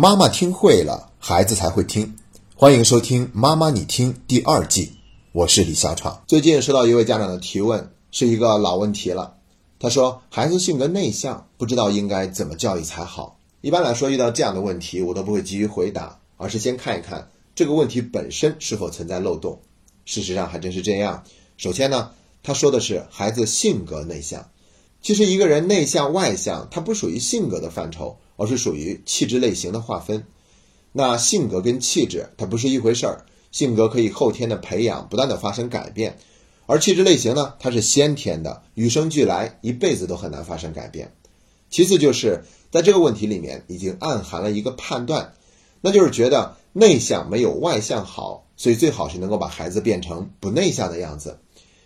妈妈听会了，孩子才会听。欢迎收听《妈妈你听》第二季，我是李小闯。最近收到一位家长的提问，是一个老问题了。他说，孩子性格内向，不知道应该怎么教育才好。一般来说，遇到这样的问题，我都不会急于回答，而是先看一看这个问题本身是否存在漏洞。事实上还真是这样。首先呢，他说的是孩子性格内向。其实一个人内向外向，它不属于性格的范畴，而是属于气质类型的划分。那性格跟气质它不是一回事儿，性格可以后天的培养，不断的发生改变，而气质类型呢，它是先天的，与生俱来，一辈子都很难发生改变。其次就是在这个问题里面已经暗含了一个判断，那就是觉得内向没有外向好，所以最好是能够把孩子变成不内向的样子，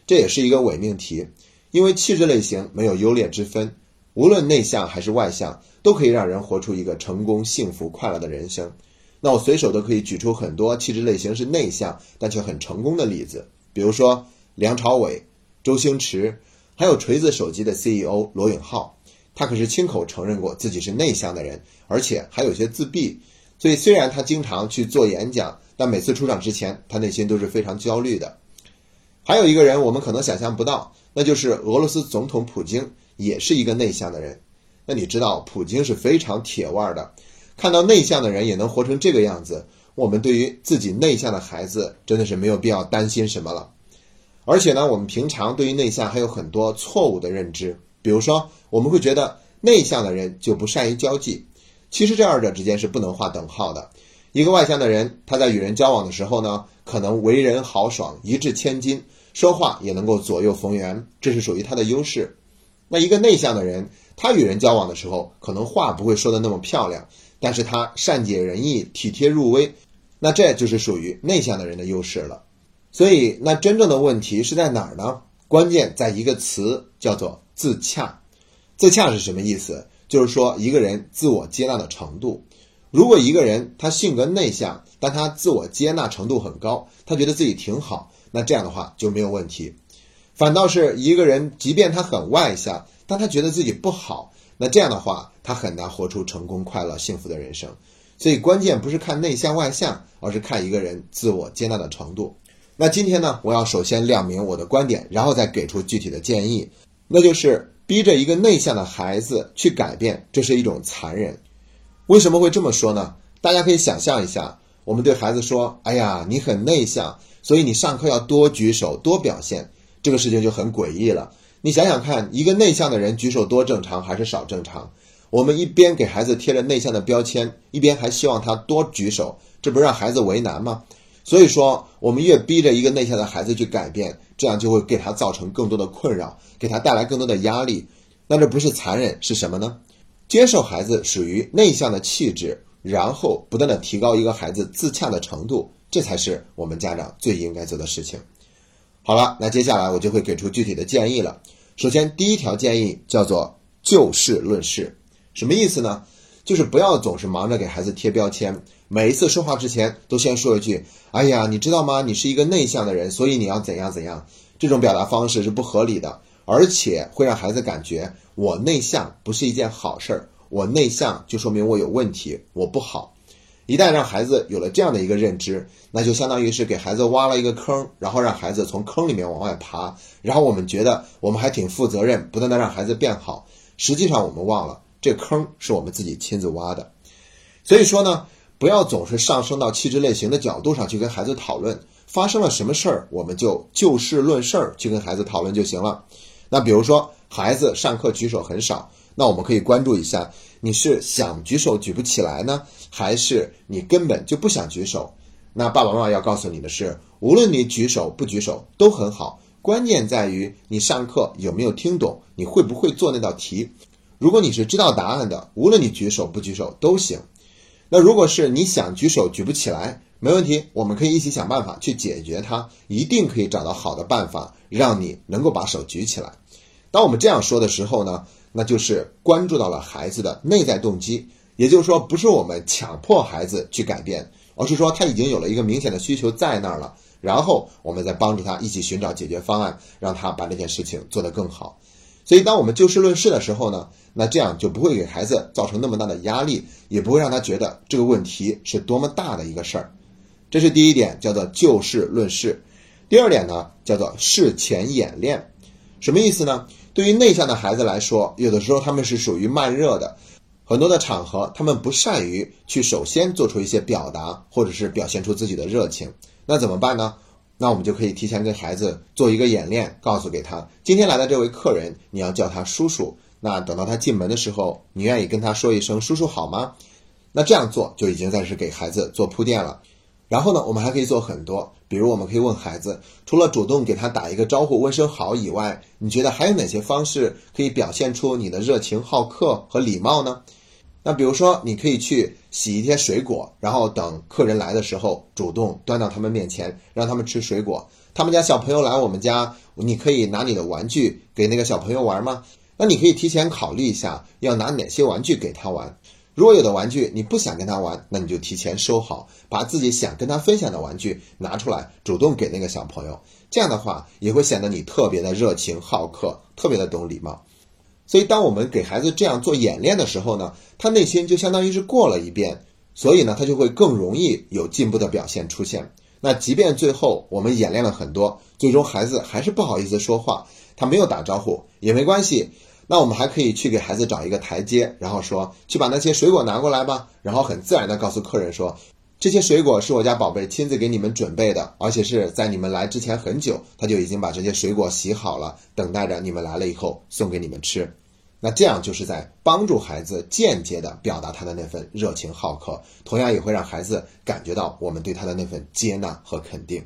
这也是一个伪命题。因为气质类型没有优劣之分，无论内向还是外向，都可以让人活出一个成功、幸福、快乐的人生。那我随手都可以举出很多气质类型是内向但却很成功的例子，比如说梁朝伟、周星驰，还有锤子手机的 CEO 罗永浩，他可是亲口承认过自己是内向的人，而且还有些自闭。所以虽然他经常去做演讲，但每次出场之前，他内心都是非常焦虑的。还有一个人，我们可能想象不到。那就是俄罗斯总统普京也是一个内向的人。那你知道，普京是非常铁腕的。看到内向的人也能活成这个样子，我们对于自己内向的孩子真的是没有必要担心什么了。而且呢，我们平常对于内向还有很多错误的认知，比如说我们会觉得内向的人就不善于交际，其实这二者之间是不能划等号的。一个外向的人，他在与人交往的时候呢，可能为人豪爽，一掷千金。说话也能够左右逢源，这是属于他的优势。那一个内向的人，他与人交往的时候，可能话不会说的那么漂亮，但是他善解人意、体贴入微，那这就是属于内向的人的优势了。所以，那真正的问题是在哪儿呢？关键在一个词，叫做自洽。自洽是什么意思？就是说一个人自我接纳的程度。如果一个人他性格内向，但他自我接纳程度很高，他觉得自己挺好。那这样的话就没有问题，反倒是一个人，即便他很外向，当他觉得自己不好，那这样的话他很难活出成功、快乐、幸福的人生。所以关键不是看内向外向，而是看一个人自我接纳的程度。那今天呢，我要首先亮明我的观点，然后再给出具体的建议。那就是逼着一个内向的孩子去改变，这是一种残忍。为什么会这么说呢？大家可以想象一下，我们对孩子说：“哎呀，你很内向。”所以你上课要多举手，多表现，这个事情就很诡异了。你想想看，一个内向的人举手多正常还是少正常？我们一边给孩子贴着内向的标签，一边还希望他多举手，这不让孩子为难吗？所以说，我们越逼着一个内向的孩子去改变，这样就会给他造成更多的困扰，给他带来更多的压力。那这不是残忍是什么呢？接受孩子属于内向的气质，然后不断的提高一个孩子自洽的程度。这才是我们家长最应该做的事情。好了，那接下来我就会给出具体的建议了。首先，第一条建议叫做就事论事，什么意思呢？就是不要总是忙着给孩子贴标签，每一次说话之前都先说一句：“哎呀，你知道吗？你是一个内向的人，所以你要怎样怎样。”这种表达方式是不合理的，而且会让孩子感觉我内向不是一件好事儿，我内向就说明我有问题，我不好。一旦让孩子有了这样的一个认知，那就相当于是给孩子挖了一个坑，然后让孩子从坑里面往外爬。然后我们觉得我们还挺负责任，不断的让孩子变好。实际上我们忘了，这坑是我们自己亲自挖的。所以说呢，不要总是上升到气质类型的角度上去跟孩子讨论，发生了什么事儿，我们就就事论事儿去跟孩子讨论就行了。那比如说，孩子上课举手很少。那我们可以关注一下，你是想举手举不起来呢，还是你根本就不想举手？那爸爸妈妈要告诉你的是，无论你举手不举手都很好，关键在于你上课有没有听懂，你会不会做那道题。如果你是知道答案的，无论你举手不举手都行。那如果是你想举手举不起来，没问题，我们可以一起想办法去解决它，一定可以找到好的办法，让你能够把手举起来。当我们这样说的时候呢？那就是关注到了孩子的内在动机，也就是说，不是我们强迫孩子去改变，而是说他已经有了一个明显的需求在那儿了，然后我们再帮助他一起寻找解决方案，让他把这件事情做得更好。所以，当我们就事论事的时候呢，那这样就不会给孩子造成那么大的压力，也不会让他觉得这个问题是多么大的一个事儿。这是第一点，叫做就事论事。第二点呢，叫做事前演练。什么意思呢？对于内向的孩子来说，有的时候他们是属于慢热的，很多的场合他们不善于去首先做出一些表达，或者是表现出自己的热情。那怎么办呢？那我们就可以提前跟孩子做一个演练，告诉给他，今天来的这位客人，你要叫他叔叔。那等到他进门的时候，你愿意跟他说一声叔叔好吗？那这样做就已经在是给孩子做铺垫了。然后呢，我们还可以做很多，比如我们可以问孩子，除了主动给他打一个招呼、问声好以外，你觉得还有哪些方式可以表现出你的热情好客和礼貌呢？那比如说，你可以去洗一些水果，然后等客人来的时候，主动端到他们面前，让他们吃水果。他们家小朋友来我们家，你可以拿你的玩具给那个小朋友玩吗？那你可以提前考虑一下，要拿哪些玩具给他玩。如果有的玩具你不想跟他玩，那你就提前收好，把自己想跟他分享的玩具拿出来，主动给那个小朋友。这样的话，也会显得你特别的热情好客，特别的懂礼貌。所以，当我们给孩子这样做演练的时候呢，他内心就相当于是过了一遍，所以呢，他就会更容易有进步的表现出现。那即便最后我们演练了很多，最终孩子还是不好意思说话，他没有打招呼也没关系。那我们还可以去给孩子找一个台阶，然后说去把那些水果拿过来吧，然后很自然的告诉客人说，这些水果是我家宝贝亲自给你们准备的，而且是在你们来之前很久，他就已经把这些水果洗好了，等待着你们来了以后送给你们吃。那这样就是在帮助孩子间接的表达他的那份热情好客，同样也会让孩子感觉到我们对他的那份接纳和肯定。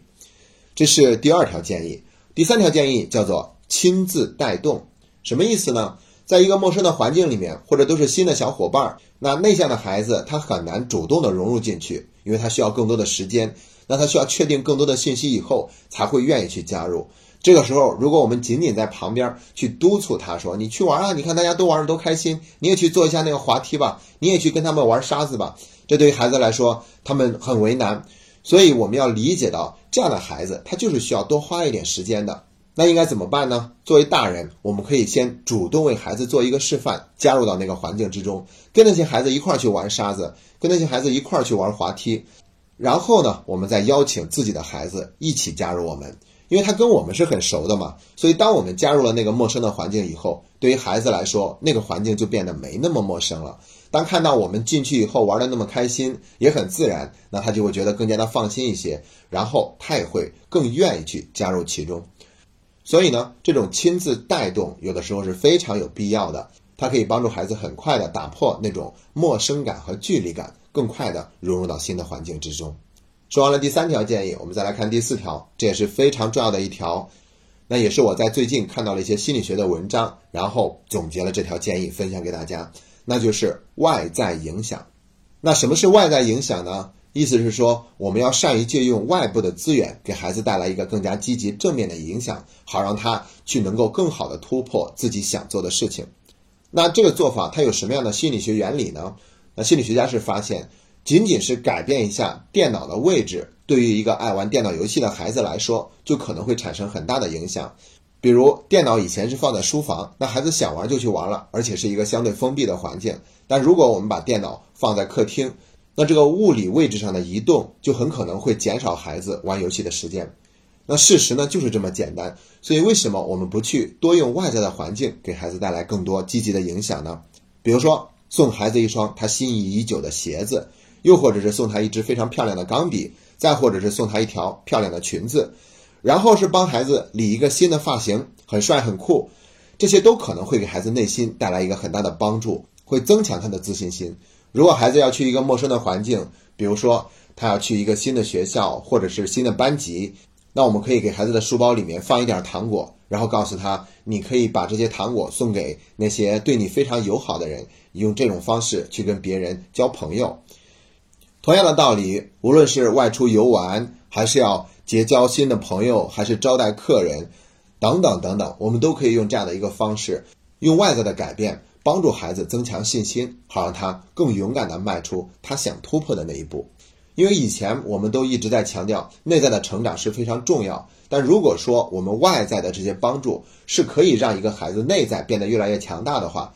这是第二条建议。第三条建议叫做亲自带动，什么意思呢？在一个陌生的环境里面，或者都是新的小伙伴儿，那内向的孩子他很难主动的融入进去，因为他需要更多的时间，那他需要确定更多的信息以后才会愿意去加入。这个时候，如果我们仅仅在旁边去督促他说：“你去玩啊，你看大家都玩的多开心，你也去做一下那个滑梯吧，你也去跟他们玩沙子吧。”这对于孩子来说，他们很为难。所以我们要理解到，这样的孩子他就是需要多花一点时间的。那应该怎么办呢？作为大人，我们可以先主动为孩子做一个示范，加入到那个环境之中，跟那些孩子一块儿去玩沙子，跟那些孩子一块儿去玩滑梯。然后呢，我们再邀请自己的孩子一起加入我们。因为他跟我们是很熟的嘛，所以当我们加入了那个陌生的环境以后，对于孩子来说，那个环境就变得没那么陌生了。当看到我们进去以后玩的那么开心，也很自然，那他就会觉得更加的放心一些，然后他也会更愿意去加入其中。所以呢，这种亲自带动有的时候是非常有必要的，它可以帮助孩子很快的打破那种陌生感和距离感，更快的融入到新的环境之中。说完了第三条建议，我们再来看第四条，这也是非常重要的一条。那也是我在最近看到了一些心理学的文章，然后总结了这条建议分享给大家，那就是外在影响。那什么是外在影响呢？意思是说，我们要善于借用外部的资源，给孩子带来一个更加积极正面的影响，好让他去能够更好的突破自己想做的事情。那这个做法它有什么样的心理学原理呢？那心理学家是发现。仅仅是改变一下电脑的位置，对于一个爱玩电脑游戏的孩子来说，就可能会产生很大的影响。比如，电脑以前是放在书房，那孩子想玩就去玩了，而且是一个相对封闭的环境。但如果我们把电脑放在客厅，那这个物理位置上的移动就很可能会减少孩子玩游戏的时间。那事实呢，就是这么简单。所以，为什么我们不去多用外在的环境，给孩子带来更多积极的影响呢？比如说，送孩子一双他心仪已久的鞋子。又或者是送他一支非常漂亮的钢笔，再或者是送他一条漂亮的裙子，然后是帮孩子理一个新的发型，很帅很酷，这些都可能会给孩子内心带来一个很大的帮助，会增强他的自信心。如果孩子要去一个陌生的环境，比如说他要去一个新的学校或者是新的班级，那我们可以给孩子的书包里面放一点糖果，然后告诉他，你可以把这些糖果送给那些对你非常友好的人，用这种方式去跟别人交朋友。同样的道理，无论是外出游玩，还是要结交新的朋友，还是招待客人，等等等等，我们都可以用这样的一个方式，用外在的改变帮助孩子增强信心，好让他更勇敢地迈出他想突破的那一步。因为以前我们都一直在强调内在的成长是非常重要，但如果说我们外在的这些帮助是可以让一个孩子内在变得越来越强大的话，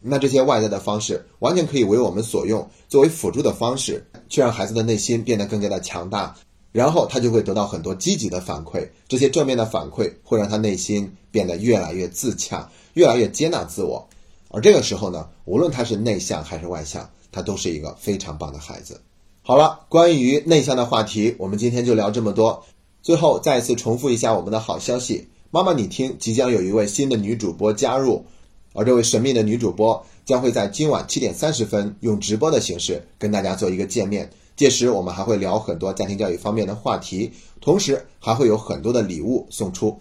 那这些外在的方式完全可以为我们所用，作为辅助的方式，去让孩子的内心变得更加的强大，然后他就会得到很多积极的反馈，这些正面的反馈会让他内心变得越来越自洽，越来越接纳自我，而这个时候呢，无论他是内向还是外向，他都是一个非常棒的孩子。好了，关于内向的话题，我们今天就聊这么多。最后再一次重复一下我们的好消息：妈妈，你听，即将有一位新的女主播加入，而这位神秘的女主播将会在今晚七点三十分用直播的形式跟大家做一个见面。届时我们还会聊很多家庭教育方面的话题，同时还会有很多的礼物送出。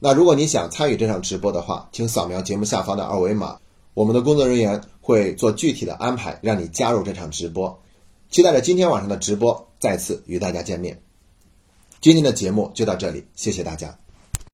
那如果你想参与这场直播的话，请扫描节目下方的二维码，我们的工作人员会做具体的安排，让你加入这场直播。期待着今天晚上的直播，再次与大家见面。今天的节目就到这里，谢谢大家。